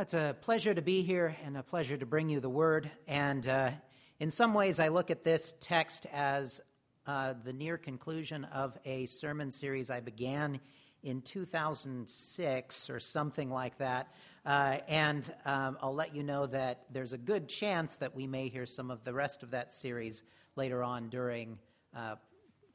It's a pleasure to be here and a pleasure to bring you the word. And uh, in some ways, I look at this text as uh, the near conclusion of a sermon series I began in 2006 or something like that. Uh, and um, I'll let you know that there's a good chance that we may hear some of the rest of that series later on during uh,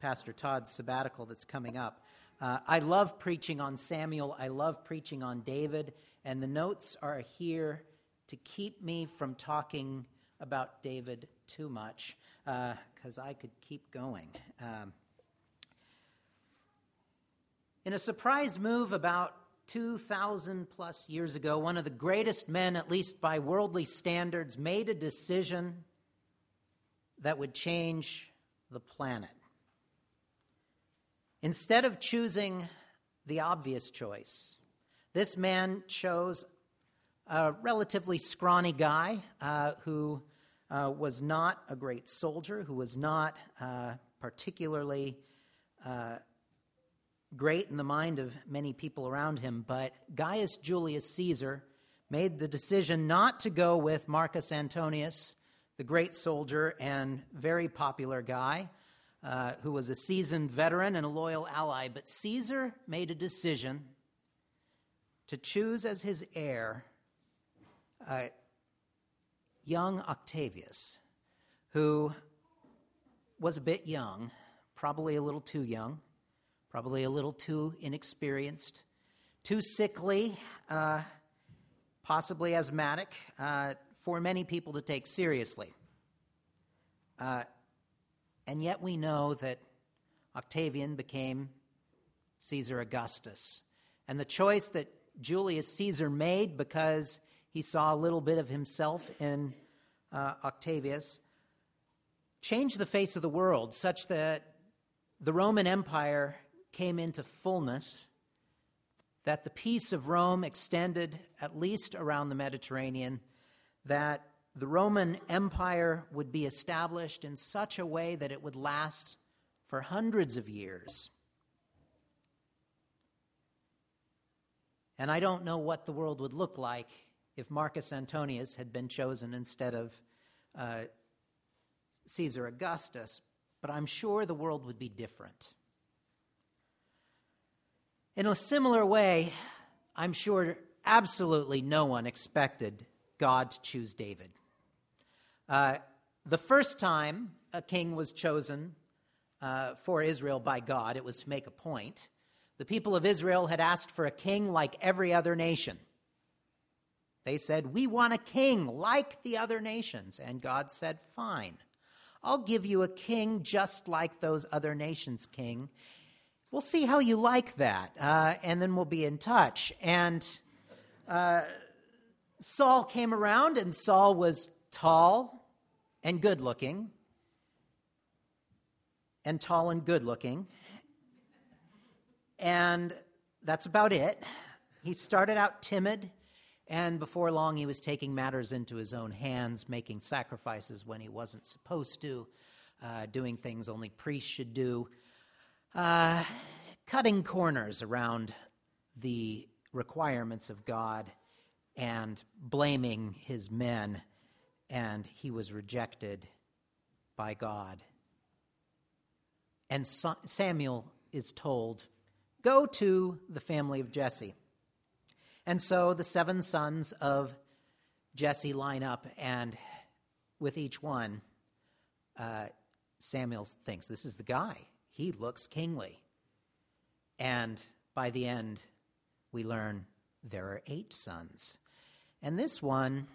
Pastor Todd's sabbatical that's coming up. Uh, I love preaching on Samuel. I love preaching on David. And the notes are here to keep me from talking about David too much, because uh, I could keep going. Um, in a surprise move about 2,000 plus years ago, one of the greatest men, at least by worldly standards, made a decision that would change the planet. Instead of choosing the obvious choice, this man chose a relatively scrawny guy uh, who uh, was not a great soldier, who was not uh, particularly uh, great in the mind of many people around him. But Gaius Julius Caesar made the decision not to go with Marcus Antonius, the great soldier and very popular guy, uh, who was a seasoned veteran and a loyal ally, but Caesar made a decision to choose as his heir uh, young Octavius, who was a bit young, probably a little too young, probably a little too inexperienced, too sickly, uh, possibly asthmatic uh, for many people to take seriously. Uh, and yet we know that Octavian became Caesar Augustus. And the choice that Julius Caesar made because he saw a little bit of himself in uh, Octavius changed the face of the world such that the Roman Empire came into fullness, that the peace of Rome extended at least around the Mediterranean, that the Roman Empire would be established in such a way that it would last for hundreds of years. And I don't know what the world would look like if Marcus Antonius had been chosen instead of uh, Caesar Augustus, but I'm sure the world would be different. In a similar way, I'm sure absolutely no one expected God to choose David. Uh, the first time a king was chosen uh, for Israel by God, it was to make a point. The people of Israel had asked for a king like every other nation. They said, We want a king like the other nations. And God said, Fine. I'll give you a king just like those other nations' king. We'll see how you like that, uh, and then we'll be in touch. And uh, Saul came around, and Saul was tall and good looking, and tall and good looking. And that's about it. He started out timid, and before long, he was taking matters into his own hands, making sacrifices when he wasn't supposed to, uh, doing things only priests should do, uh, cutting corners around the requirements of God and blaming his men, and he was rejected by God. And Samuel is told, Go to the family of Jesse. And so the seven sons of Jesse line up, and with each one, uh, Samuel thinks, This is the guy. He looks kingly. And by the end, we learn there are eight sons. And this one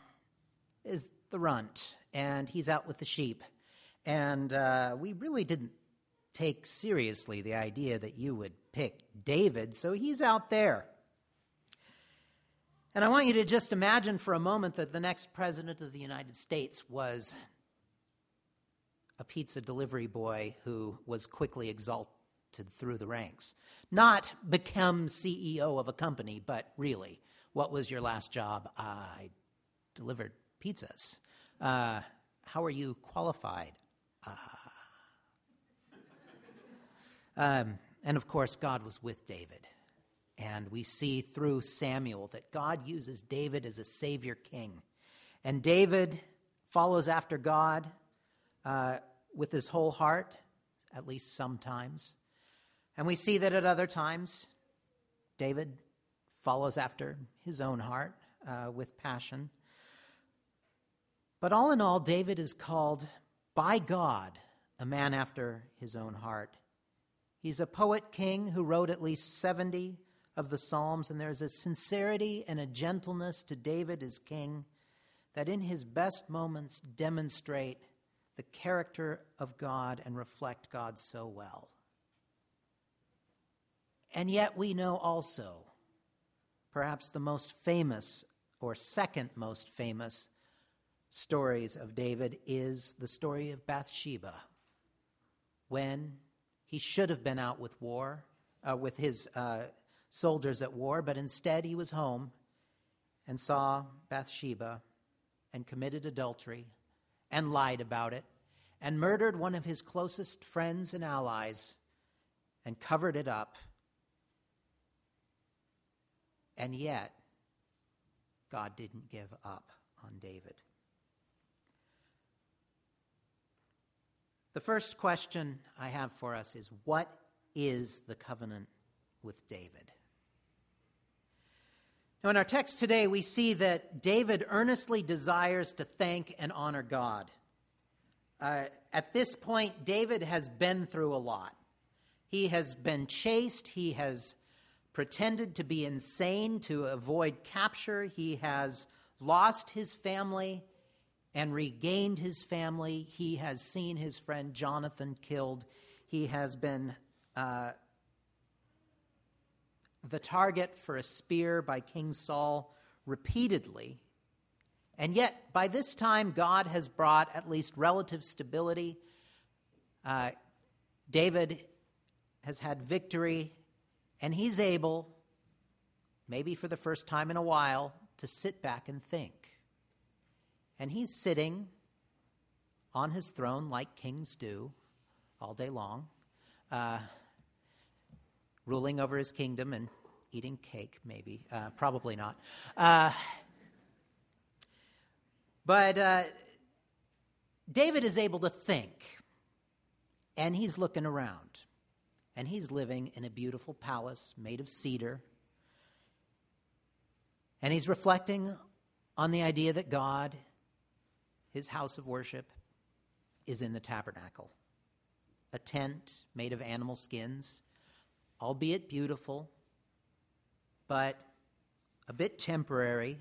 is the runt, and he's out with the sheep. And uh, we really didn't take seriously the idea that you would pick David, so he's out there. And I want you to just imagine for a moment that the next president of the United States was a pizza delivery boy who was quickly exalted through the ranks. Not become CEO of a company, but really what was your last job? I delivered pizzas. Uh, how are you qualified? Uh, um, and of course, God was with David. And we see through Samuel that God uses David as a savior king. And David follows after God uh, with his whole heart, at least sometimes. And we see that at other times, David follows after his own heart uh, with passion. But all in all, David is called by God a man after his own heart. He's a poet king who wrote at least 70 of the Psalms, and there's a sincerity and a gentleness to David as king that in his best moments demonstrate the character of God and reflect God so well. And yet we know also, perhaps the most famous or second most famous stories of David is the story of Bathsheba when he should have been out with war, uh, with his uh, soldiers at war, but instead he was home and saw Bathsheba and committed adultery and lied about it and murdered one of his closest friends and allies and covered it up. And yet, God didn't give up on David. The first question I have for us is what is the covenant with David? Now, in our text today, we see that David earnestly desires to thank and honor God. Uh, at this point, David has been through a lot. He has been chased, he has pretended to be insane to avoid capture, he has lost his family, and regained his family. He has seen his friend Jonathan killed. He has been uh, the target for a spear by King Saul repeatedly. And yet, by this time, God has brought at least relative stability. Uh, David has had victory, and he's able, maybe for the first time in a while, to sit back and think. And he's sitting on his throne like kings do all day long, uh, ruling over his kingdom and eating cake, maybe. Uh, probably not. Uh, but uh, David is able to think, and he's looking around, and he's living in a beautiful palace made of cedar. And he's reflecting on the idea that God his house of worship is in the tabernacle, a tent made of animal skins, albeit beautiful, but a bit temporary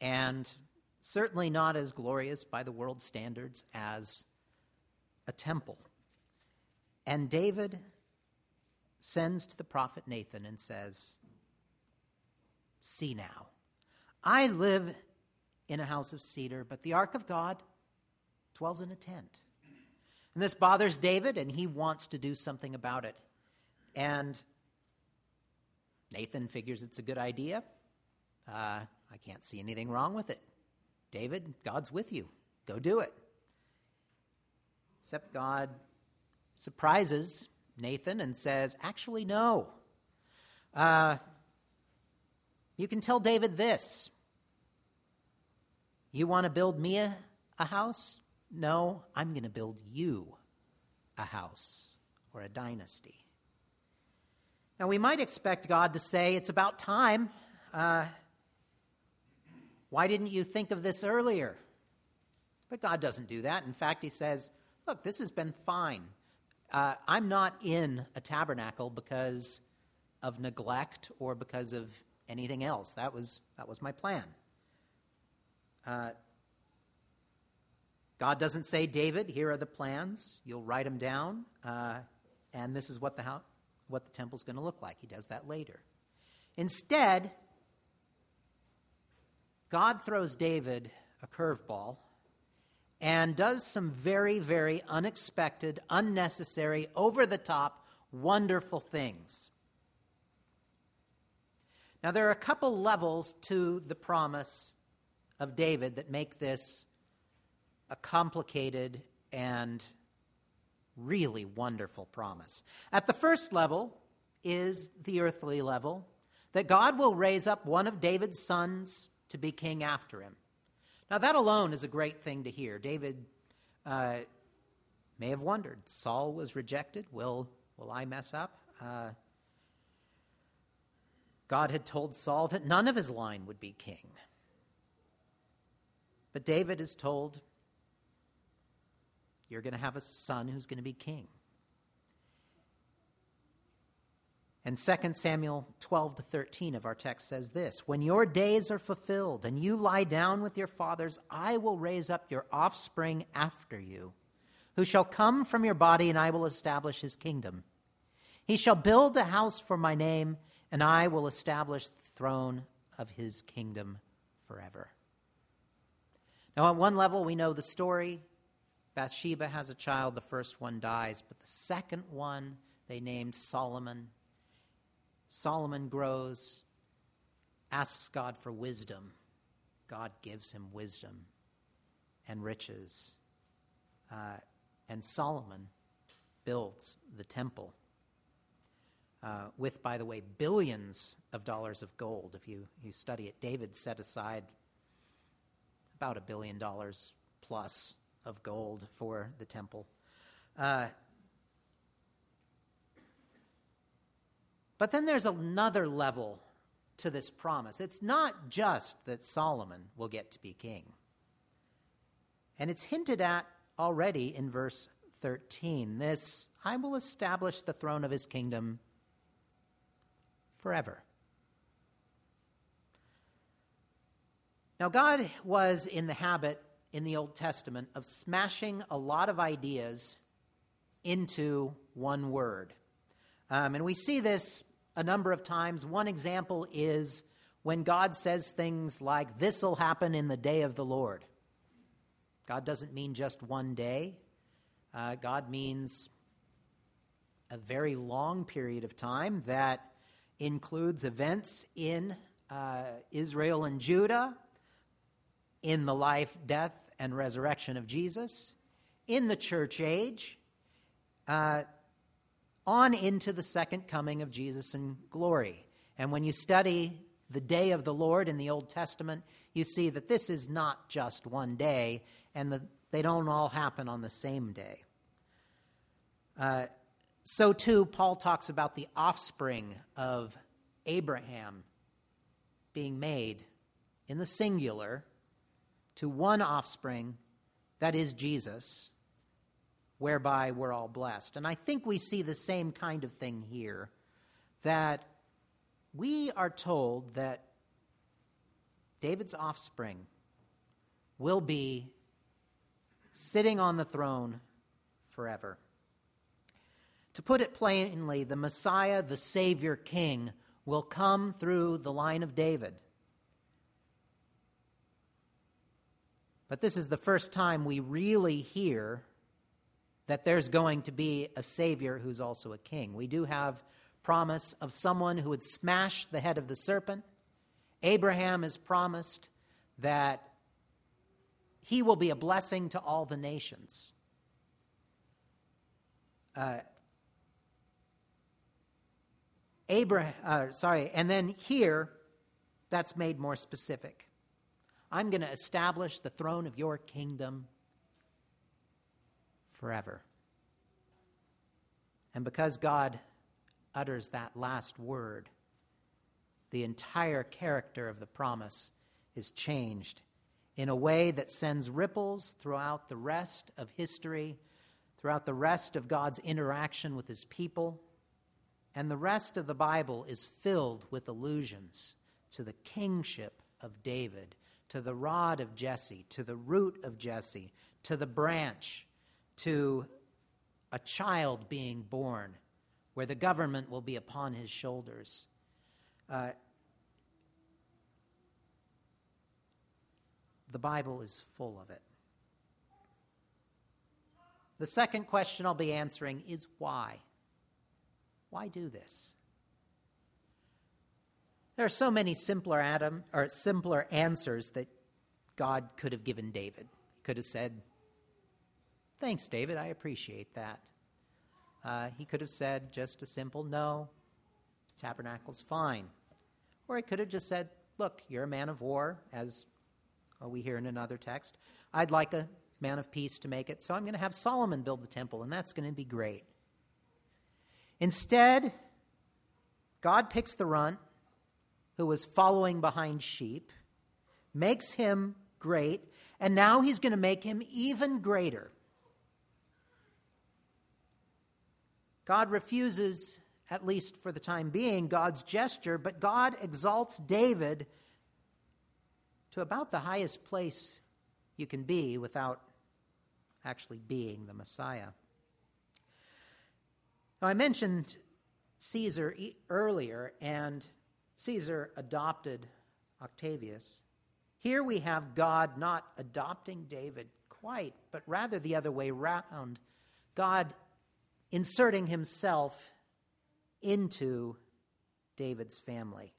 and certainly not as glorious by the world's standards as a temple. And David sends to the prophet Nathan and says, See now, I live in a house of cedar, but the ark of God dwells in a tent. And this bothers David, and he wants to do something about it. And Nathan figures it's a good idea. Uh, I can't see anything wrong with it. David, God's with you. Go do it. Except God surprises Nathan and says, Actually, no. Uh, you can tell David this you want to build me a, a house? No, I'm going to build you a house or a dynasty. Now, we might expect God to say, It's about time. Uh, why didn't you think of this earlier? But God doesn't do that. In fact, He says, Look, this has been fine. Uh, I'm not in a tabernacle because of neglect or because of anything else. That was, that was my plan. Uh, God doesn't say, David, here are the plans. You'll write them down, uh, and this is what the, house, what the temple's going to look like. He does that later. Instead, God throws David a curveball and does some very, very unexpected, unnecessary, over the top, wonderful things. Now, there are a couple levels to the promise of David that make this a complicated and really wonderful promise. At the first level is the earthly level. that God will raise up one of David's sons to be king after him. Now, that alone is a great thing to hear. David uh, may have wondered Saul was rejected. Will, will I mess up? Uh, God had told Saul that none of his line would be king. But David is told, You're going to have a son who's going to be king. And 2 Samuel 12 to 13 of our text says this When your days are fulfilled and you lie down with your fathers, I will raise up your offspring after you, who shall come from your body, and I will establish his kingdom. He shall build a house for my name, and I will establish the throne of his kingdom forever. Now, on one level, we know the story. Bathsheba has a child, the first one dies, but the second one they named Solomon Solomon grows, asks God for wisdom. God gives him wisdom and riches. Uh, and Solomon builds the temple uh, with, by the way, billions of dollars of gold. If you, you study it, David set aside about a billion dollars plus of gold for the temple. Uh, But then there's another level to this promise. It's not just that Solomon will get to be king. And it's hinted at already in verse 13. This, I will establish the throne of his kingdom forever. Now, God was in the habit in the Old Testament of smashing a lot of ideas into one word. Um, and we see this a number of times. One example is when God says things like, This will happen in the day of the Lord. God doesn't mean just one day, uh, God means a very long period of time that includes events in uh, Israel and Judah, in the life, death, and resurrection of Jesus, in the church age. Uh, on into the second coming of Jesus in glory. And when you study the day of the Lord in the Old Testament, you see that this is not just one day, and the, they don't all happen on the same day. Uh, so, too, Paul talks about the offspring of Abraham being made in the singular to one offspring, that is Jesus, whereby we're all blessed. And I think we see the same kind of thing here that we are told that David's offspring will be sitting on the throne forever. To put it plainly, the Messiah, the Savior King, will come through the line of David. But this is the first time we really hear that there's going to be a Savior who's also a king. We do have promise of someone who would smash the head of the serpent. Abraham is promised that he will be a blessing to all the nations. Uh, Abraham, uh, sorry, and then here, that's made more specific. I'm going to establish the throne of your kingdom forever. And because God utters that last word, the entire character of the promise is changed in a way that sends ripples throughout the rest of history, throughout the rest of God's interaction with his people. And the rest of the Bible is filled with allusions to the kingship of David, to the rod of Jesse, to the root of Jesse, to the branch to a child being born, where the government will be upon his shoulders. Uh, the Bible is full of it. The second question I'll be answering is why? Why do this? There are so many simpler Adam or simpler answers that God could have given David. He could have said, Thanks, David. I appreciate that. Uh, he could have said just a simple no, tabernacle's fine. Or he could have just said, Look, you're a man of war, as we hear in another text. I'd like a man of peace to make it, so I'm going to have Solomon build the temple, and that's going to be great. Instead, God picks the runt who was following behind sheep, makes him great, and now he's going to make him even greater. God refuses, at least for the time being, God's gesture, but God exalts David to about the highest place you can be without actually being the Messiah. Now, I mentioned Caesar earlier, and Caesar adopted Octavius. Here we have God not adopting David quite, but rather the other way round. God inserting himself into David's family.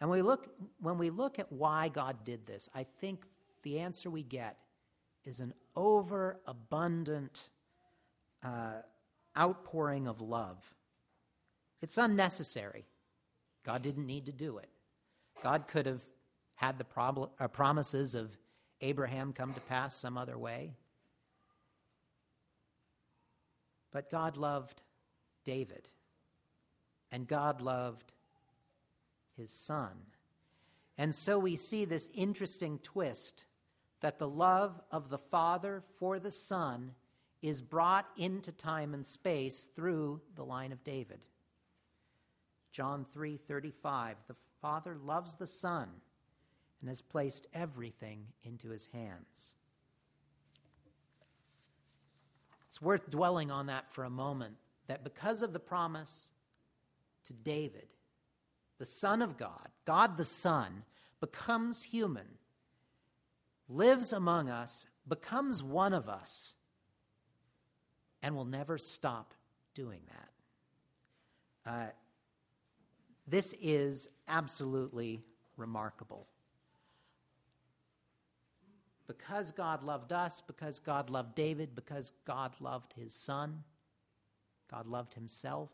And we look, when we look at why God did this, I think the answer we get is an overabundant uh, outpouring of love. It's unnecessary. God didn't need to do it. God could have had the uh, promises of Abraham come to pass some other way. But God loved David, and God loved his son. And so we see this interesting twist that the love of the Father for the Son is brought into time and space through the line of David. John 3:35 The Father loves the Son and has placed everything into his hands. It's worth dwelling on that for a moment that because of the promise to David, the Son of God, God the Son, becomes human, lives among us, becomes one of us, and will never stop doing that. Uh, this is absolutely remarkable. Because God loved us, because God loved David, because God loved his son, God loved himself,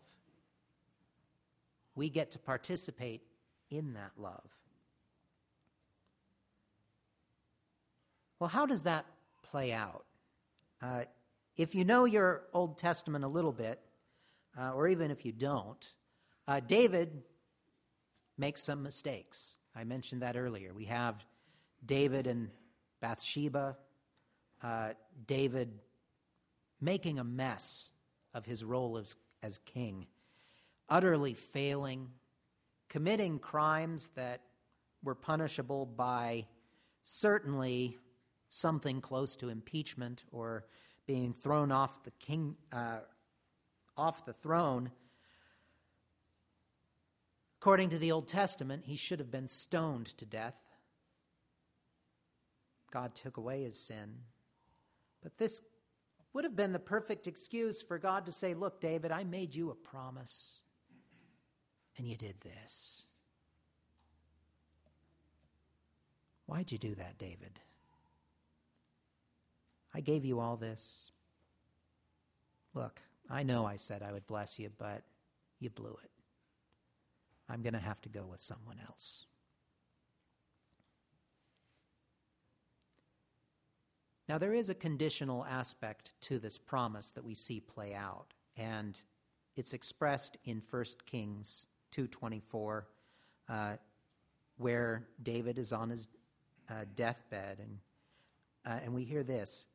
we get to participate in that love. Well, how does that play out? Uh, if you know your Old Testament a little bit, uh, or even if you don't, uh, David makes some mistakes. I mentioned that earlier. We have David and Bathsheba, uh, David making a mess of his role as, as king utterly failing, committing crimes that were punishable by certainly something close to impeachment or being thrown off the king uh, off the throne. According to the Old Testament, he should have been stoned to death. God took away his sin. But this would have been the perfect excuse for God to say, Look, David, I made you a promise and you did this. Why'd you do that, David? I gave you all this. Look, I know I said I would bless you, but you blew it. I'm going to have to go with someone else. Now, there is a conditional aspect to this promise that we see play out, and it's expressed in 1 Kings 224, uh, where David is on his uh, deathbed. And, uh, and we hear this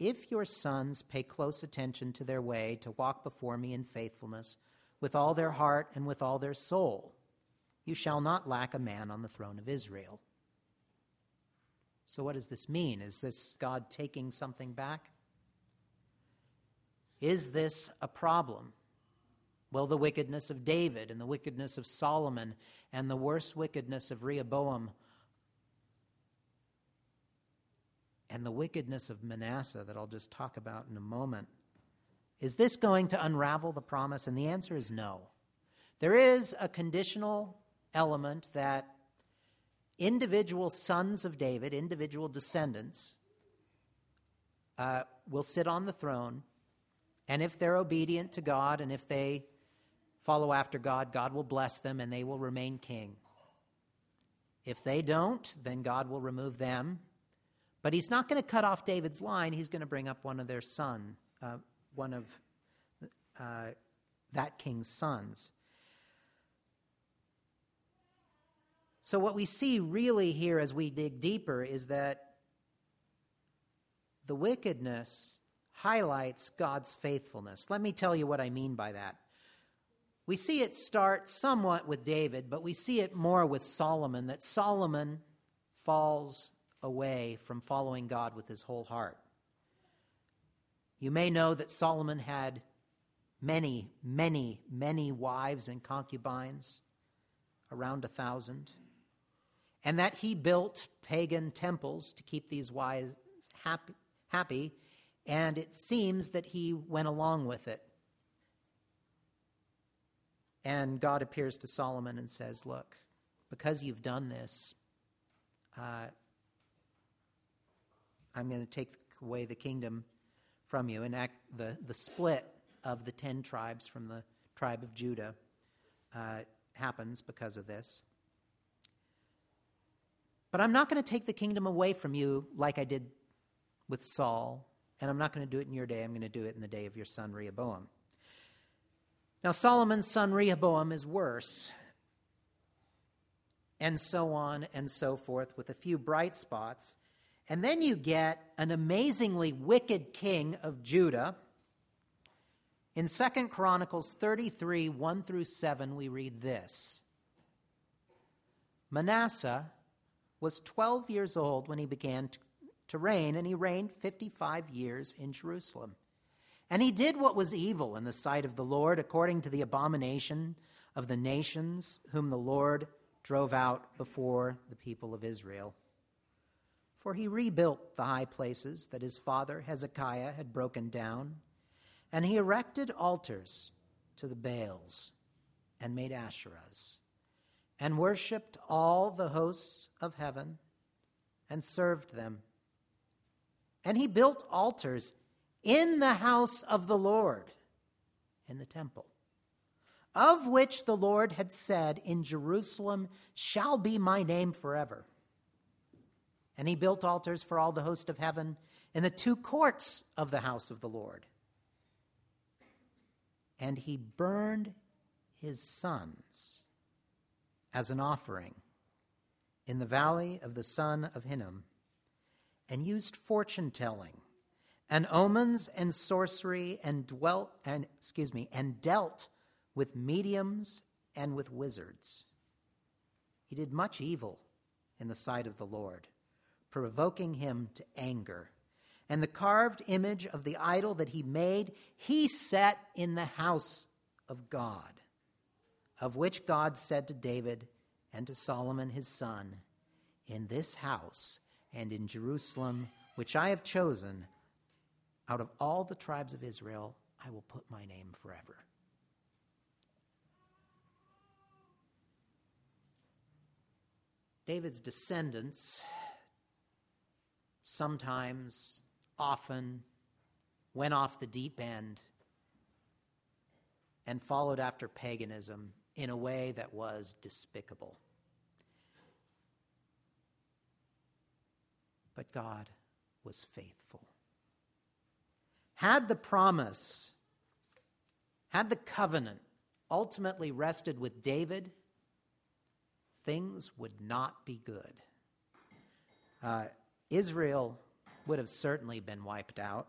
If your sons pay close attention to their way to walk before me in faithfulness with all their heart and with all their soul, you shall not lack a man on the throne of Israel. So, what does this mean? Is this God taking something back? Is this a problem? Well, the wickedness of David and the wickedness of Solomon and the worst wickedness of Rehoboam and the wickedness of Manasseh that I'll just talk about in a moment. Is this going to unravel the promise? And the answer is no. There is a conditional element that individual sons of David, individual descendants, uh, will sit on the throne, and if they're obedient to God and if they follow after God, God will bless them and they will remain king. If they don't, then God will remove them. But he's not going to cut off David's line. He's going to bring up one of their son, uh, one of uh, that king's sons. So, what we see really here as we dig deeper is that the wickedness highlights God's faithfulness. Let me tell you what I mean by that. We see it start somewhat with David, but we see it more with Solomon, that Solomon falls away from following God with his whole heart. You may know that Solomon had many, many, many wives and concubines, around a thousand, and that he built pagan temples to keep these wives happy, happy and it seems that he went along with it. And God appears to Solomon and says, Look, because you've done this, uh, I'm going to take away the kingdom from you. And act, the, the split of the ten tribes from the tribe of Judah uh, happens because of this. But I'm not going to take the kingdom away from you like I did with Saul, and I'm not going to do it in your day. I'm going to do it in the day of your son Rehoboam. Now, Solomon's son Rehoboam is worse, and so on and so forth, with a few bright spots. And then you get an amazingly wicked king of Judah. In 2 Chronicles 33 1 through 7, we read this Manasseh was 12 years old when he began to reign, and he reigned 55 years in Jerusalem. And he did what was evil in the sight of the Lord, according to the abomination of the nations whom the Lord drove out before the people of Israel. For he rebuilt the high places that his father Hezekiah had broken down, and he erected altars to the Baals and made Asherahs, and worshipped all the hosts of heaven and served them. And he built altars in the house of the Lord, in the temple, of which the Lord had said, In Jerusalem shall be my name forever. And he built altars for all the host of heaven in the two courts of the house of the Lord. And he burned his sons as an offering in the valley of the son of Hinnom and used fortune telling and omens and sorcery and dwelt and excuse me and dealt with mediums and with wizards. He did much evil in the sight of the Lord, provoking him to anger. And the carved image of the idol that he made, he set in the house of God, of which God said to David and to Solomon his son, In this house and in Jerusalem, which I have chosen, out of all the tribes of Israel, I will put my name forever. David's descendants sometimes, often, went off the deep end and followed after paganism in a way that was despicable. but God was faithful. Had the promise, had the covenant ultimately rested with David, things would not be good. Uh, Israel would have certainly been wiped out.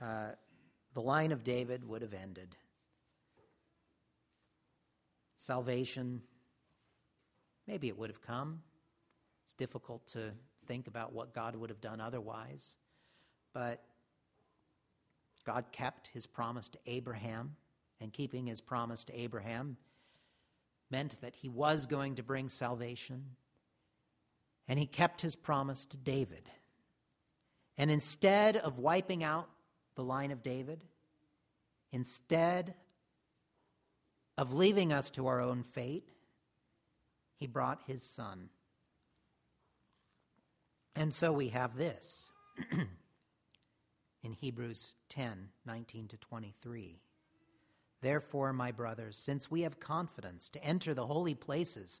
Uh, the line of David would have ended. Salvation, maybe it would have come. It's difficult to think about what God would have done otherwise. But God kept his promise to Abraham, and keeping his promise to Abraham meant that he was going to bring salvation. And he kept his promise to David. And instead of wiping out the line of David, instead of leaving us to our own fate, he brought his son and so we have this in Hebrews 10 19 to 23. Therefore, my brothers, since we have confidence to enter the holy places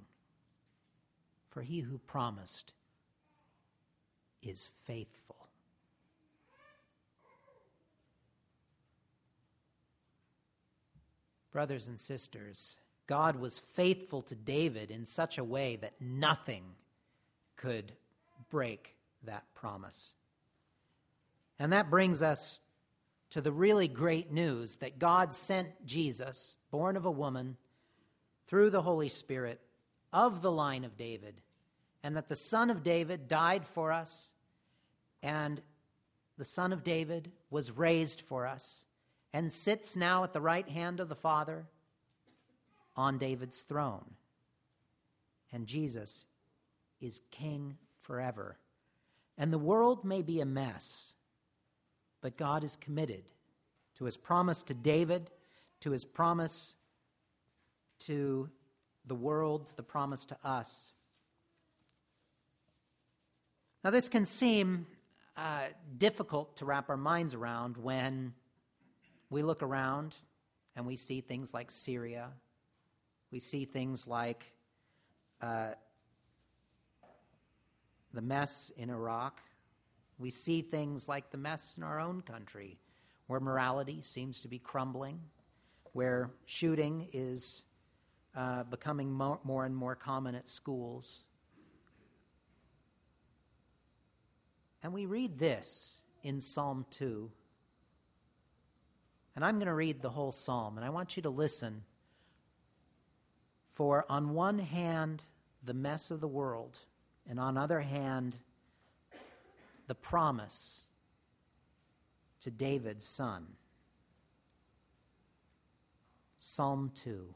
For he who promised is faithful. Brothers and sisters, God was faithful to David in such a way that nothing could break that promise. And that brings us to the really great news that God sent Jesus, born of a woman, through the Holy Spirit, of the line of David, and that the Son of David died for us, and the Son of David was raised for us, and sits now at the right hand of the Father on David's throne. And Jesus is King forever. And the world may be a mess but God is committed to his promise to David, to his promise to the world, the promise to us. Now, this can seem uh, difficult to wrap our minds around when we look around and we see things like Syria, we see things like uh, the mess in Iraq, we see things like the mess in our own country, where morality seems to be crumbling, where shooting is uh, becoming more, more and more common at schools. And we read this in Psalm 2. And I'm going to read the whole psalm, and I want you to listen. For on one hand, the mess of the world, and on other hand, the promise to David's son. Psalm 2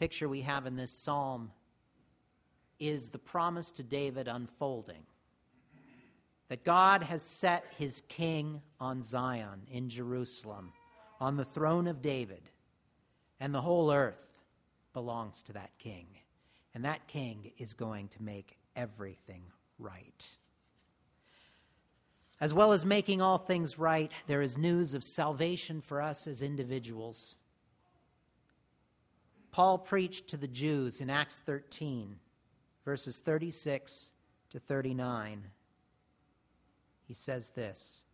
Picture we have in this psalm is the promise to David unfolding that God has set his king on Zion in Jerusalem, on the throne of David, and the whole earth belongs to that king. And that king is going to make everything right. As well as making all things right, there is news of salvation for us as individuals. Paul preached to the Jews in Acts 13, verses 36 to 39. He says this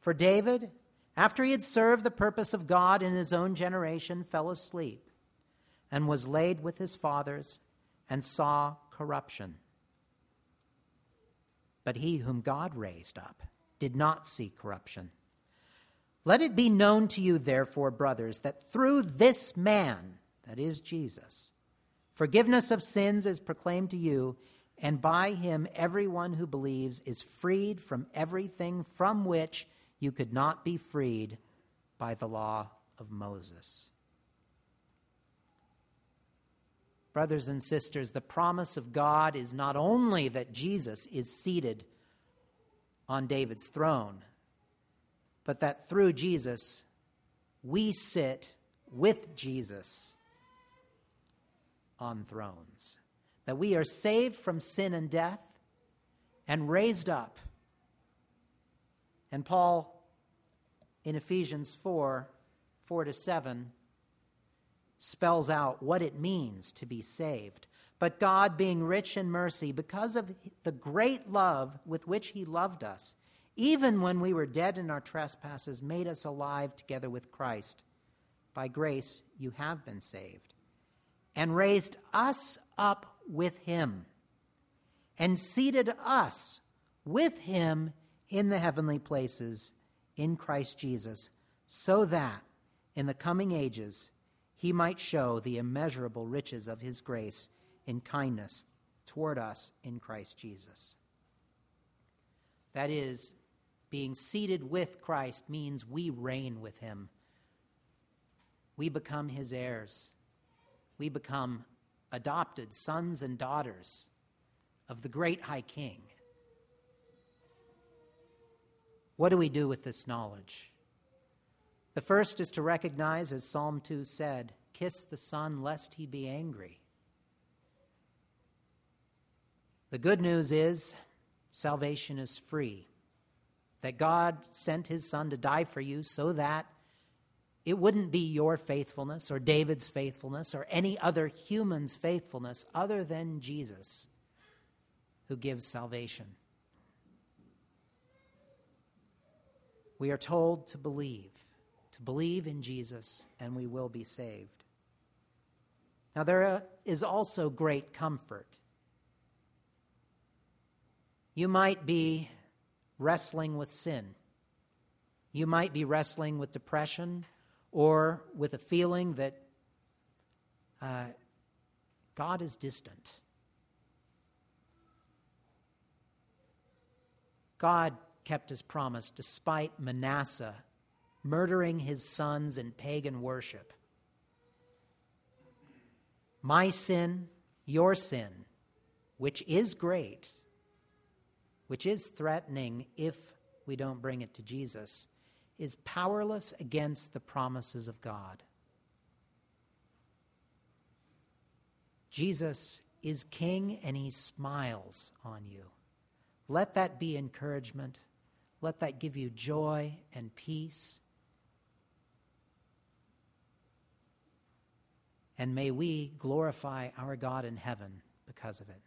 For David, after he had served the purpose of God in his own generation, fell asleep and was laid with his fathers and saw corruption. But he whom God raised up did not see corruption. Let it be known to you, therefore, brothers, that through this man, that is Jesus. Forgiveness of sins is proclaimed to you, and by him everyone who believes is freed from everything from which you could not be freed by the law of Moses. Brothers and sisters, the promise of God is not only that Jesus is seated on David's throne, but that through Jesus we sit with Jesus on thrones. That we are saved from sin and death and raised up. And Paul in Ephesians 4 4 to 7 spells out what it means to be saved. But God, being rich in mercy, because of the great love with which He loved us, even when we were dead in our trespasses, made us alive together with Christ. By grace you have been saved, and raised us up with Him, and seated us with Him in the heavenly places in Christ Jesus, so that in the coming ages he might show the immeasurable riches of his grace in kindness toward us in Christ Jesus. That is, being seated with Christ means we reign with him. We become his heirs. We become adopted sons and daughters of the great high king. What do we do with this knowledge? The first is to recognize, as Psalm 2 said, kiss the Son lest he be angry. The good news is salvation is free, that God sent his Son to die for you so that it wouldn't be your faithfulness or David's faithfulness or any other human's faithfulness other than Jesus who gives salvation. We are told to believe to believe in Jesus, and we will be saved. Now, there uh, is also great comfort. You might be wrestling with sin. You might be wrestling with depression or with a feeling that uh, God is distant. God kept his promise despite Manasseh murdering his sons in pagan worship. My sin, your sin, which is great, which is threatening if we don't bring it to Jesus, is powerless against the promises of God. Jesus is king and he smiles on you. Let that be encouragement. Let that give you joy and peace and may we glorify our God in heaven because of it.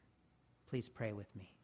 Please pray with me.